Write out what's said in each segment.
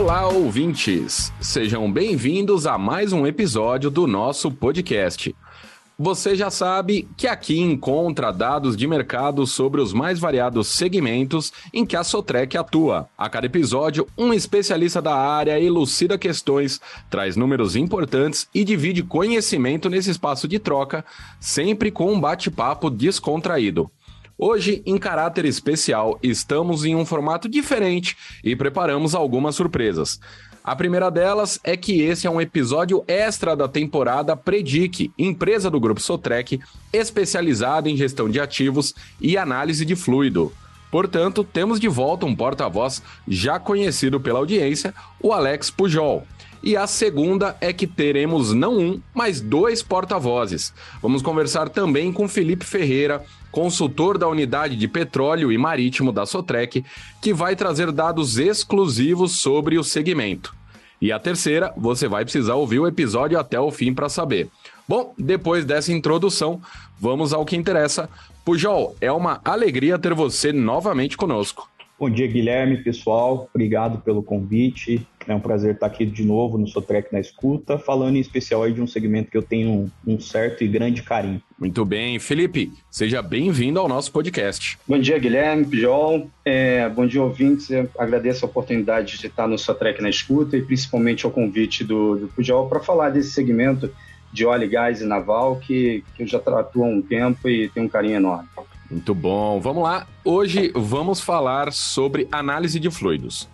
Olá, ouvintes! Sejam bem-vindos a mais um episódio do nosso podcast. Você já sabe que aqui encontra dados de mercado sobre os mais variados segmentos em que a Sotrec atua. A cada episódio, um especialista da área elucida questões, traz números importantes e divide conhecimento nesse espaço de troca, sempre com um bate-papo descontraído. Hoje, em caráter especial, estamos em um formato diferente e preparamos algumas surpresas. A primeira delas é que esse é um episódio extra da temporada Predic, empresa do Grupo Sotrec, especializada em gestão de ativos e análise de fluido. Portanto, temos de volta um porta-voz já conhecido pela audiência, o Alex Pujol. E a segunda é que teremos não um, mas dois porta-vozes. Vamos conversar também com Felipe Ferreira, consultor da unidade de petróleo e marítimo da Sotrec, que vai trazer dados exclusivos sobre o segmento. E a terceira, você vai precisar ouvir o episódio até o fim para saber. Bom, depois dessa introdução, vamos ao que interessa. Pujol, é uma alegria ter você novamente conosco. Bom dia, Guilherme, pessoal. Obrigado pelo convite. É um prazer estar aqui de novo no Sotrec na Escuta, falando em especial aí de um segmento que eu tenho um certo e grande carinho. Muito bem. Felipe, seja bem-vindo ao nosso podcast. Bom dia, Guilherme, Pijol. É, bom dia, ouvintes. Eu agradeço a oportunidade de estar no Sotrec na Escuta e principalmente ao convite do, do Pujol para falar desse segmento de óleo, gás e naval que, que eu já atuo há um tempo e tenho um carinho enorme. Muito bom. Vamos lá. Hoje vamos falar sobre análise de fluidos.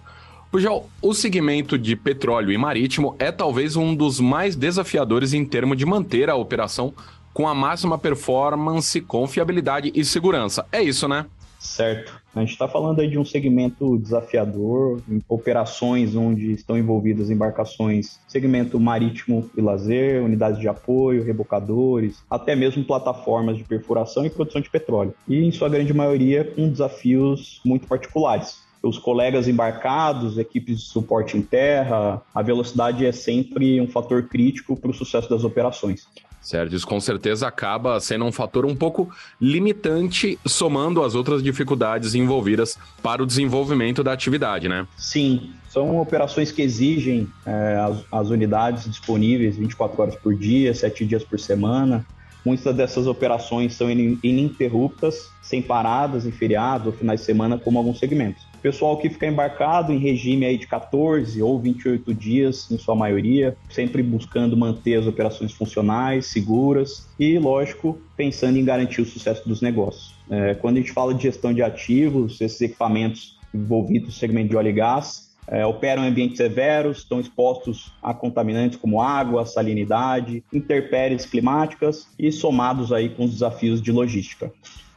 Pujol, o segmento de petróleo e marítimo é talvez um dos mais desafiadores em termos de manter a operação com a máxima performance, confiabilidade e segurança. É isso, né? Certo. A gente está falando aí de um segmento desafiador, em operações onde estão envolvidas embarcações, segmento marítimo e lazer, unidades de apoio, rebocadores, até mesmo plataformas de perfuração e produção de petróleo. E, em sua grande maioria, com desafios muito particulares os colegas embarcados, equipes de suporte em terra, a velocidade é sempre um fator crítico para o sucesso das operações. Certo, isso com certeza acaba sendo um fator um pouco limitante, somando as outras dificuldades envolvidas para o desenvolvimento da atividade, né? Sim, são operações que exigem é, as, as unidades disponíveis 24 horas por dia, 7 dias por semana. Muitas dessas operações são ininterruptas, sem paradas em feriados ou finais de semana, como alguns segmentos. Pessoal que fica embarcado em regime aí de 14 ou 28 dias, em sua maioria, sempre buscando manter as operações funcionais, seguras e, lógico, pensando em garantir o sucesso dos negócios. É, quando a gente fala de gestão de ativos, esses equipamentos envolvidos no segmento de óleo e gás, é, operam em ambientes severos, estão expostos a contaminantes como água, salinidade, intempéries climáticas e somados aí com os desafios de logística.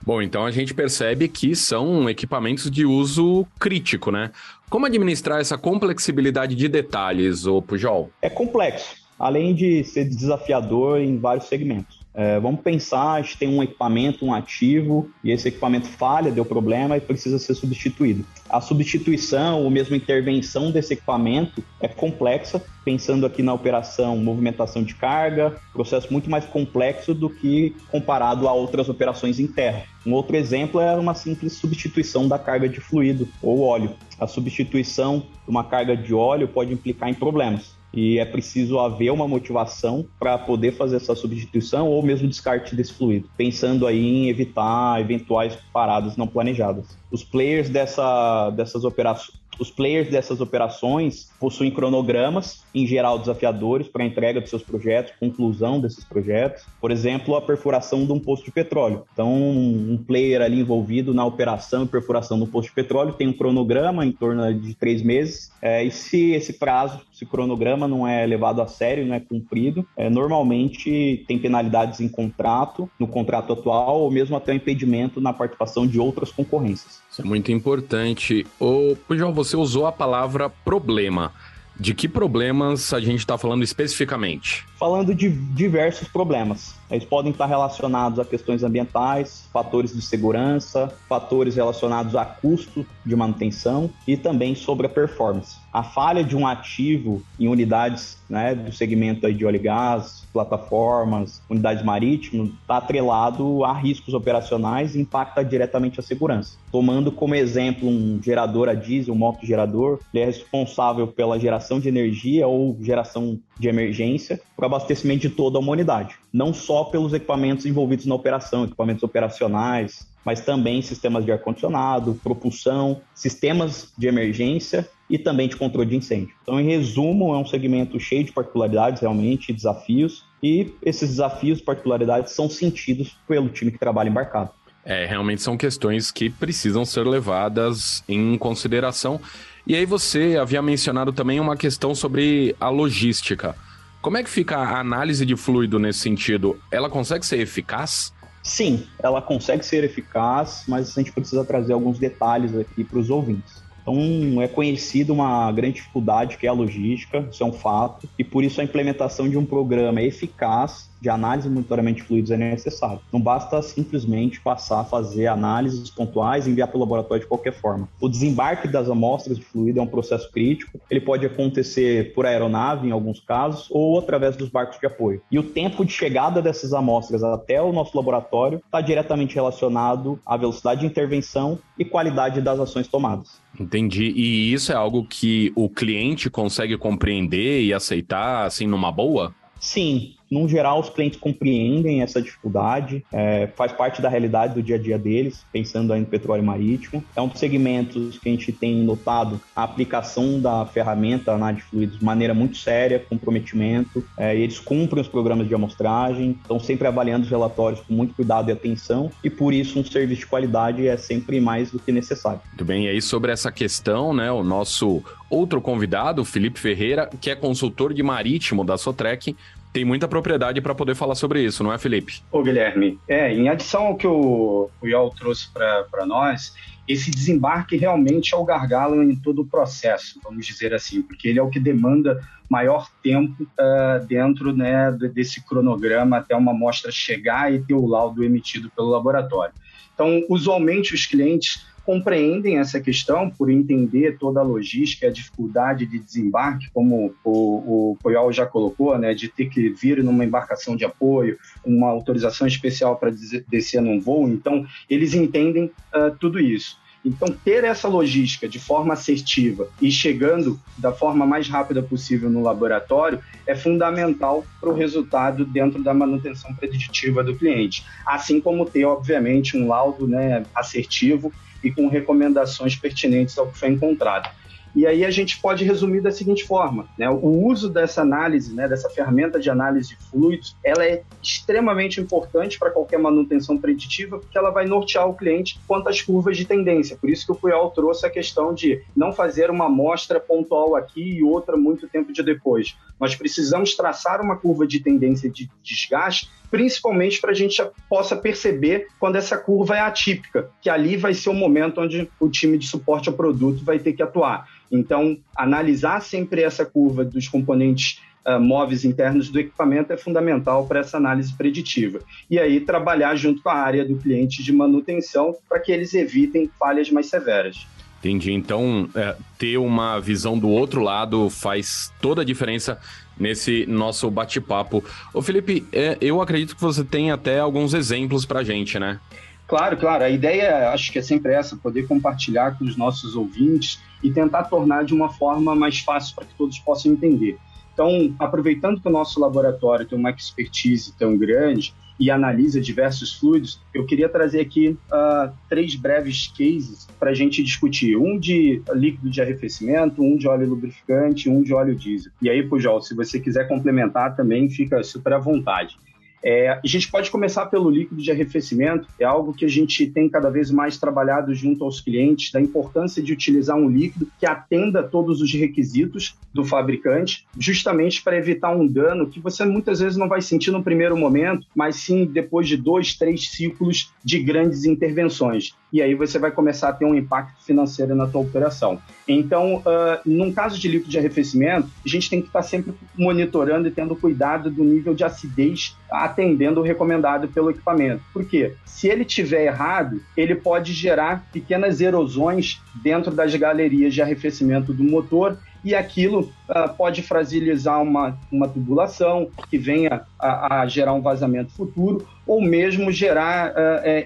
Bom, então a gente percebe que são equipamentos de uso crítico, né? Como administrar essa complexibilidade de detalhes, o Pujol? É complexo, além de ser desafiador em vários segmentos. É, vamos pensar, a gente tem um equipamento, um ativo, e esse equipamento falha, deu problema e precisa ser substituído. A substituição ou mesmo intervenção desse equipamento é complexa, pensando aqui na operação movimentação de carga, processo muito mais complexo do que comparado a outras operações em terra. Um outro exemplo é uma simples substituição da carga de fluido ou óleo. A substituição de uma carga de óleo pode implicar em problemas e é preciso haver uma motivação para poder fazer essa substituição ou mesmo descarte desse fluido, pensando aí em evitar eventuais paradas não planejadas. Os players dessa, dessas operações os players dessas operações possuem cronogramas, em geral desafiadores, para entrega dos seus projetos, conclusão desses projetos. Por exemplo, a perfuração de um posto de petróleo. Então, um player ali envolvido na operação e perfuração do posto de petróleo tem um cronograma em torno de três meses. É, e se esse prazo, esse cronograma não é levado a sério, não é cumprido, é, normalmente tem penalidades em contrato, no contrato atual, ou mesmo até impedimento na participação de outras concorrências. Isso é muito importante. Ô, Pujol, você usou a palavra problema. De que problemas a gente está falando especificamente? Falando de diversos problemas. Eles podem estar relacionados a questões ambientais, fatores de segurança, fatores relacionados a custo de manutenção e também sobre a performance. A falha de um ativo em unidades né, do segmento de óleo e gás, plataformas, unidades marítimas, está atrelado a riscos operacionais e impacta diretamente a segurança. Tomando como exemplo um gerador a diesel, um moto-gerador, ele é responsável pela geração de energia ou geração de emergência para abastecimento de toda a humanidade, não só pelos equipamentos envolvidos na operação, equipamentos operacionais, mas também sistemas de ar-condicionado, propulsão, sistemas de emergência e também de controle de incêndio. Então, em resumo, é um segmento cheio de particularidades, realmente, desafios, e esses desafios, particularidades, são sentidos pelo time que trabalha embarcado. É, realmente são questões que precisam ser levadas em consideração. E aí você havia mencionado também uma questão sobre a logística. Como é que fica a análise de fluido nesse sentido? Ela consegue ser eficaz? Sim, ela consegue ser eficaz, mas a gente precisa trazer alguns detalhes aqui para os ouvintes. Então, é conhecido uma grande dificuldade que é a logística, isso é um fato, e por isso a implementação de um programa eficaz de análise e monitoramento de fluidos é necessário. Não basta simplesmente passar a fazer análises pontuais e enviar para o laboratório de qualquer forma. O desembarque das amostras de fluido é um processo crítico. Ele pode acontecer por aeronave, em alguns casos, ou através dos barcos de apoio. E o tempo de chegada dessas amostras até o nosso laboratório está diretamente relacionado à velocidade de intervenção e qualidade das ações tomadas. Entendi. E isso é algo que o cliente consegue compreender e aceitar assim numa boa? Sim, no geral, os clientes compreendem essa dificuldade, é, faz parte da realidade do dia a dia deles, pensando aí no petróleo marítimo. É um dos segmentos que a gente tem notado a aplicação da ferramenta análise de fluidos de maneira muito séria, comprometimento. É, eles cumprem os programas de amostragem, estão sempre avaliando os relatórios com muito cuidado e atenção, e por isso um serviço de qualidade é sempre mais do que necessário. Muito bem, e aí sobre essa questão, né, o nosso outro convidado, Felipe Ferreira, que é consultor de marítimo da Sotrec, tem muita propriedade para poder falar sobre isso, não é, Felipe? Ô, Guilherme, é, em adição ao que o, o Iol trouxe para nós, esse desembarque realmente é o gargalo em todo o processo, vamos dizer assim, porque ele é o que demanda maior tempo uh, dentro né, desse cronograma até uma amostra chegar e ter o laudo emitido pelo laboratório. Então, usualmente, os clientes compreendem essa questão por entender toda a logística, a dificuldade de desembarque, como o, o Poiol já colocou, né, de ter que vir numa embarcação de apoio, uma autorização especial para descer num voo. Então, eles entendem uh, tudo isso. Então, ter essa logística de forma assertiva e chegando da forma mais rápida possível no laboratório é fundamental para o resultado dentro da manutenção preditiva do cliente. Assim como ter, obviamente, um laudo né, assertivo e com recomendações pertinentes ao que foi encontrado. E aí a gente pode resumir da seguinte forma: né? o uso dessa análise, né, dessa ferramenta de análise de fluidos, ela é extremamente importante para qualquer manutenção preditiva, porque ela vai nortear o cliente quanto às curvas de tendência. Por isso que o Puyol trouxe a questão de não fazer uma amostra pontual aqui e outra muito tempo de depois. Nós precisamos traçar uma curva de tendência de desgaste principalmente para a gente possa perceber quando essa curva é atípica, que ali vai ser o momento onde o time de suporte ao produto vai ter que atuar. Então, analisar sempre essa curva dos componentes uh, móveis internos do equipamento é fundamental para essa análise preditiva. E aí, trabalhar junto com a área do cliente de manutenção para que eles evitem falhas mais severas. Entendi. Então, é, ter uma visão do outro lado faz toda a diferença nesse nosso bate-papo. Ô Felipe, é, eu acredito que você tem até alguns exemplos para gente, né? Claro, claro. A ideia, acho que é sempre essa, poder compartilhar com os nossos ouvintes e tentar tornar de uma forma mais fácil para que todos possam entender. Então, aproveitando que o nosso laboratório tem uma expertise tão grande, e analisa diversos fluidos, eu queria trazer aqui uh, três breves cases para a gente discutir. Um de líquido de arrefecimento, um de óleo lubrificante, um de óleo diesel. E aí, Pujol, se você quiser complementar também, fica super à vontade. É, a gente pode começar pelo líquido de arrefecimento, é algo que a gente tem cada vez mais trabalhado junto aos clientes, da importância de utilizar um líquido que atenda todos os requisitos do fabricante, justamente para evitar um dano que você muitas vezes não vai sentir no primeiro momento, mas sim depois de dois, três ciclos de grandes intervenções. E aí você vai começar a ter um impacto financeiro na tua operação. Então, uh, num caso de líquido de arrefecimento, a gente tem que estar sempre monitorando e tendo cuidado do nível de acidez a atendendo o recomendado pelo equipamento. Por quê? Se ele tiver errado, ele pode gerar pequenas erosões dentro das galerias de arrefecimento do motor e aquilo uh, pode fragilizar uma, uma tubulação que venha a, a, gerar um vazamento futuro ou mesmo gerar uh,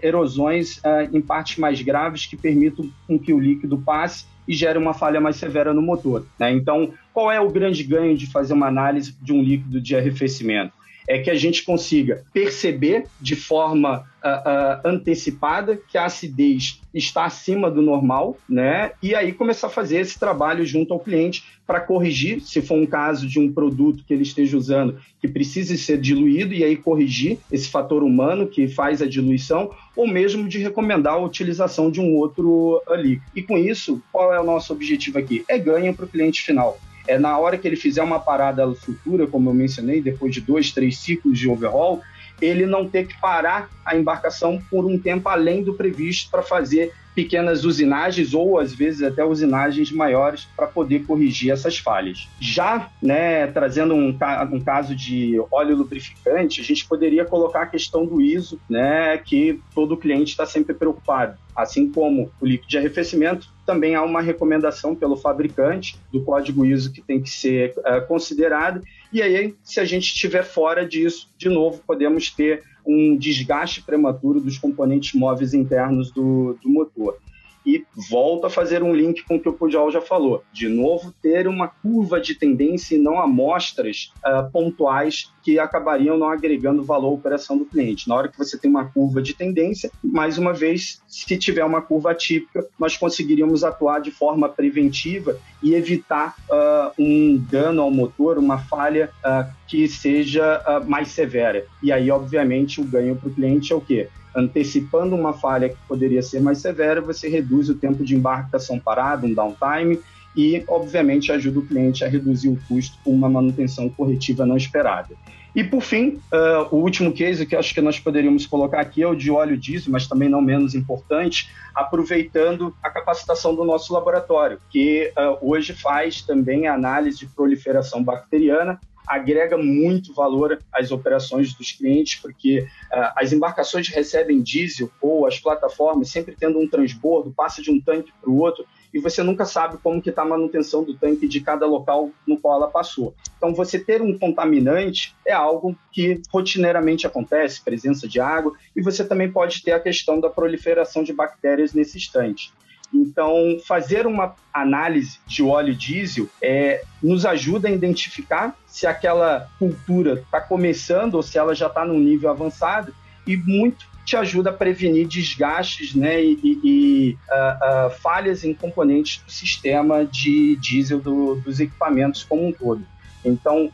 erosões uh, em partes mais graves que permitam com que o líquido passe e gere uma falha mais severa no motor. Né? Então, qual é o grande ganho de fazer uma análise de um líquido de arrefecimento? É que a gente consiga perceber de forma uh, uh, antecipada que a acidez está acima do normal, né? E aí começar a fazer esse trabalho junto ao cliente para corrigir, se for um caso de um produto que ele esteja usando que precise ser diluído, e aí corrigir esse fator humano que faz a diluição, ou mesmo de recomendar a utilização de um outro ali. E com isso, qual é o nosso objetivo aqui? É ganho para o cliente final é na hora que ele fizer uma parada futura, como eu mencionei, depois de dois, três ciclos de overhaul, ele não ter que parar a embarcação por um tempo além do previsto para fazer pequenas usinagens ou às vezes até usinagens maiores para poder corrigir essas falhas. Já, né, trazendo um, um, caso de óleo lubrificante, a gente poderia colocar a questão do ISO, né, que todo cliente está sempre preocupado. Assim como o líquido de arrefecimento, também há uma recomendação pelo fabricante do código ISO que tem que ser uh, considerado. E aí, se a gente estiver fora disso, de novo, podemos ter um desgaste prematuro dos componentes móveis internos do, do motor. E volto a fazer um link com o que o Pujol já falou. De novo, ter uma curva de tendência e não amostras uh, pontuais que acabariam não agregando valor à operação do cliente. Na hora que você tem uma curva de tendência, mais uma vez, se tiver uma curva atípica, nós conseguiríamos atuar de forma preventiva e evitar uh, um dano ao motor, uma falha uh, que seja mais severa. E aí, obviamente, o ganho para o cliente é o quê? Antecipando uma falha que poderia ser mais severa, você reduz o tempo de embarcação parada, um downtime, e, obviamente, ajuda o cliente a reduzir o custo com uma manutenção corretiva não esperada. E, por fim, uh, o último case que acho que nós poderíamos colocar aqui é o de óleo diesel, mas também não menos importante, aproveitando a capacitação do nosso laboratório, que uh, hoje faz também a análise de proliferação bacteriana agrega muito valor às operações dos clientes, porque uh, as embarcações recebem diesel ou as plataformas sempre tendo um transbordo, passa de um tanque para o outro, e você nunca sabe como que está a manutenção do tanque de cada local no qual ela passou. Então, você ter um contaminante é algo que rotineiramente acontece, presença de água, e você também pode ter a questão da proliferação de bactérias nesse instante. Então, fazer uma análise de óleo diesel é, nos ajuda a identificar se aquela cultura está começando ou se ela já está num nível avançado e muito te ajuda a prevenir desgastes né, e, e uh, uh, falhas em componentes do sistema de diesel do, dos equipamentos como um todo. Então,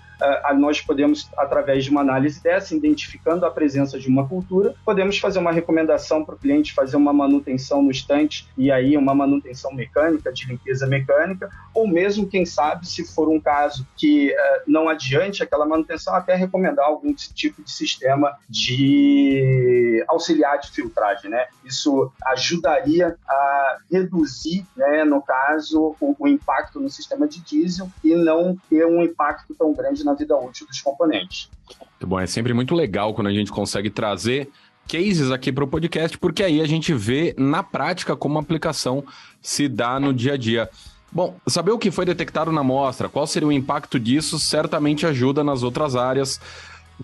nós podemos, através de uma análise dessa, identificando a presença de uma cultura, podemos fazer uma recomendação para o cliente fazer uma manutenção no estante e aí uma manutenção mecânica, de limpeza mecânica, ou mesmo, quem sabe, se for um caso que uh, não adiante aquela manutenção, até recomendar algum tipo de sistema de auxiliar de filtragem, né? Isso ajudaria a reduzir, né, no caso, o, o impacto no sistema de diesel e não ter um impacto tão grande na vida útil dos componentes. Muito bom, é sempre muito legal quando a gente consegue trazer cases aqui para o podcast, porque aí a gente vê na prática como a aplicação se dá no dia a dia. Bom, saber o que foi detectado na amostra, qual seria o impacto disso, certamente ajuda nas outras áreas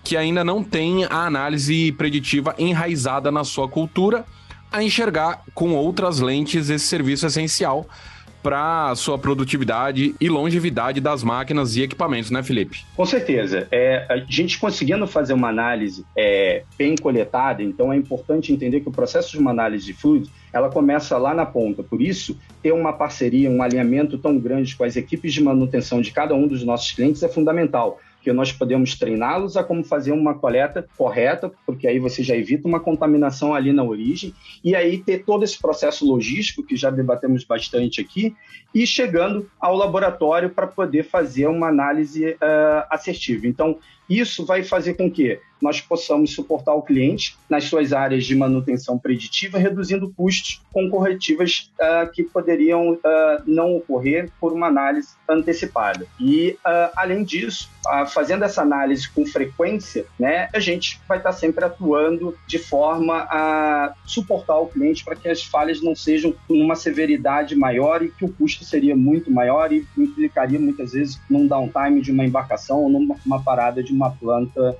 que ainda não tem a análise preditiva enraizada na sua cultura a enxergar com outras lentes esse serviço essencial para a sua produtividade e longevidade das máquinas e equipamentos, né, Felipe? Com certeza. É, a gente conseguindo fazer uma análise é, bem coletada, então é importante entender que o processo de uma análise de fluidos ela começa lá na ponta. Por isso, ter uma parceria, um alinhamento tão grande com as equipes de manutenção de cada um dos nossos clientes é fundamental porque nós podemos treiná-los a como fazer uma coleta correta, porque aí você já evita uma contaminação ali na origem, e aí ter todo esse processo logístico, que já debatemos bastante aqui, e chegando ao laboratório para poder fazer uma análise uh, assertiva. Então, isso vai fazer com que nós possamos suportar o cliente nas suas áreas de manutenção preditiva, reduzindo custos com corretivas uh, que poderiam uh, não ocorrer por uma análise antecipada. E, uh, além disso, fazendo essa análise com frequência, né, a gente vai estar sempre atuando de forma a suportar o cliente para que as falhas não sejam com uma severidade maior e que o custo seria muito maior e implicaria muitas vezes num downtime de uma embarcação ou numa parada de uma planta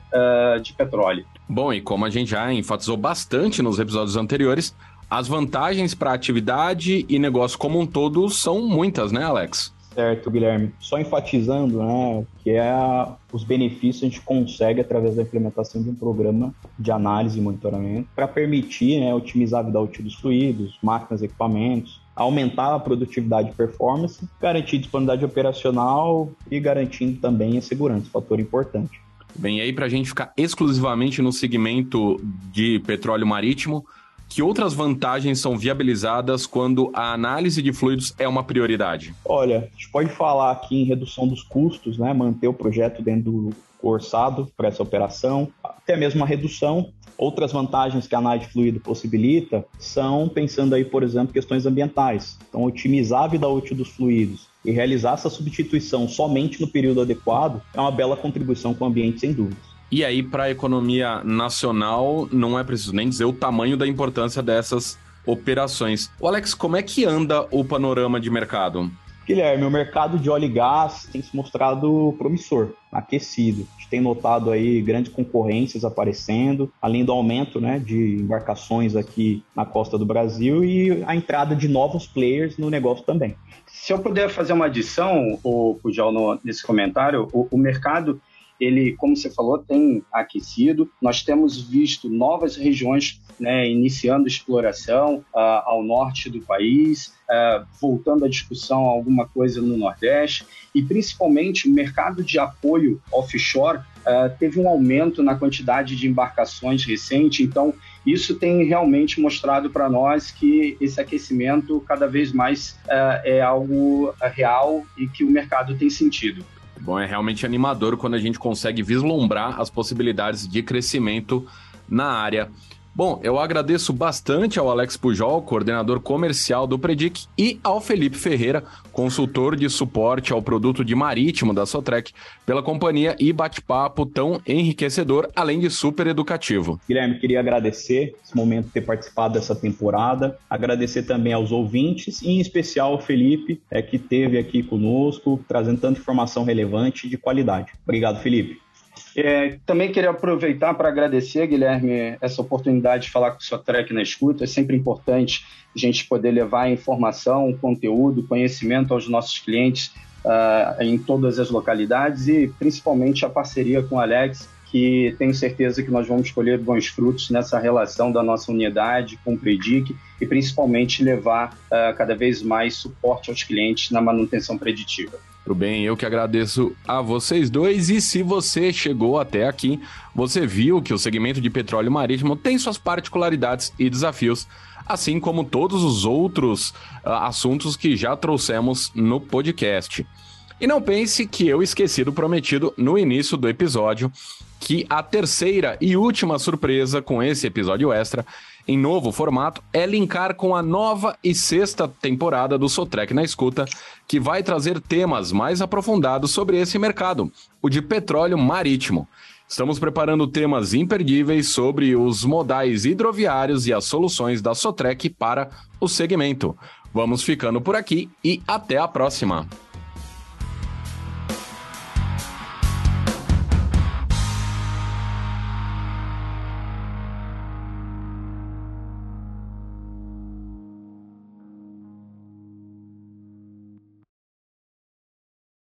de petróleo. Bom, e como a gente já enfatizou bastante nos episódios anteriores, as vantagens para a atividade e negócio como um todo são muitas, né, Alex? Certo, Guilherme. Só enfatizando, né, que é a, os benefícios a gente consegue através da implementação de um programa de análise e monitoramento para permitir, né, otimizar a vida útil dos fluidos, máquinas, equipamentos, aumentar a produtividade e performance, garantir disponibilidade operacional e garantindo também a segurança, fator importante. Bem, e aí para a gente ficar exclusivamente no segmento de petróleo marítimo, que outras vantagens são viabilizadas quando a análise de fluidos é uma prioridade? Olha, a gente pode falar aqui em redução dos custos, né? manter o projeto dentro do orçado para essa operação, até mesmo uma redução. Outras vantagens que a análise de fluido possibilita são, pensando aí, por exemplo, questões ambientais. Então, otimizar a vida útil dos fluidos e realizar essa substituição somente no período adequado é uma bela contribuição com o ambiente, sem dúvidas. E aí, para a economia nacional, não é preciso nem dizer o tamanho da importância dessas operações. O Alex, como é que anda o panorama de mercado? Guilherme, o mercado de óleo e gás tem se mostrado promissor, aquecido. A gente tem notado aí grandes concorrências aparecendo, além do aumento né, de embarcações aqui na costa do Brasil e a entrada de novos players no negócio também. Se eu puder fazer uma adição, o Pujol, nesse comentário, o, o mercado ele, como você falou, tem aquecido. Nós temos visto novas regiões né, iniciando exploração uh, ao norte do país, uh, voltando à discussão alguma coisa no Nordeste, e principalmente o mercado de apoio offshore uh, teve um aumento na quantidade de embarcações recente, então isso tem realmente mostrado para nós que esse aquecimento cada vez mais é algo real e que o mercado tem sentido. Bom, é realmente animador quando a gente consegue vislumbrar as possibilidades de crescimento na área. Bom, eu agradeço bastante ao Alex Pujol, coordenador comercial do Predic, e ao Felipe Ferreira, consultor de suporte ao produto de marítimo da Sotrec, pela companhia e bate-papo tão enriquecedor, além de super educativo. Guilherme, queria agradecer esse momento de ter participado dessa temporada, agradecer também aos ouvintes, e em especial ao Felipe, é, que esteve aqui conosco, trazendo tanta informação relevante e de qualidade. Obrigado, Felipe. É, também queria aproveitar para agradecer, Guilherme, essa oportunidade de falar com o Trek na escuta. É sempre importante a gente poder levar informação, conteúdo, conhecimento aos nossos clientes uh, em todas as localidades e principalmente a parceria com o Alex, que tenho certeza que nós vamos colher bons frutos nessa relação da nossa unidade com o Predic e principalmente levar uh, cada vez mais suporte aos clientes na manutenção preditiva. Tudo bem, eu que agradeço a vocês dois. E se você chegou até aqui, você viu que o segmento de petróleo marítimo tem suas particularidades e desafios, assim como todos os outros uh, assuntos que já trouxemos no podcast. E não pense que eu esqueci do prometido no início do episódio, que a terceira e última surpresa com esse episódio extra em novo formato é linkar com a nova e sexta temporada do Sotrec na Escuta, que vai trazer temas mais aprofundados sobre esse mercado, o de petróleo marítimo. Estamos preparando temas imperdíveis sobre os modais hidroviários e as soluções da Sotrec para o segmento. Vamos ficando por aqui e até a próxima!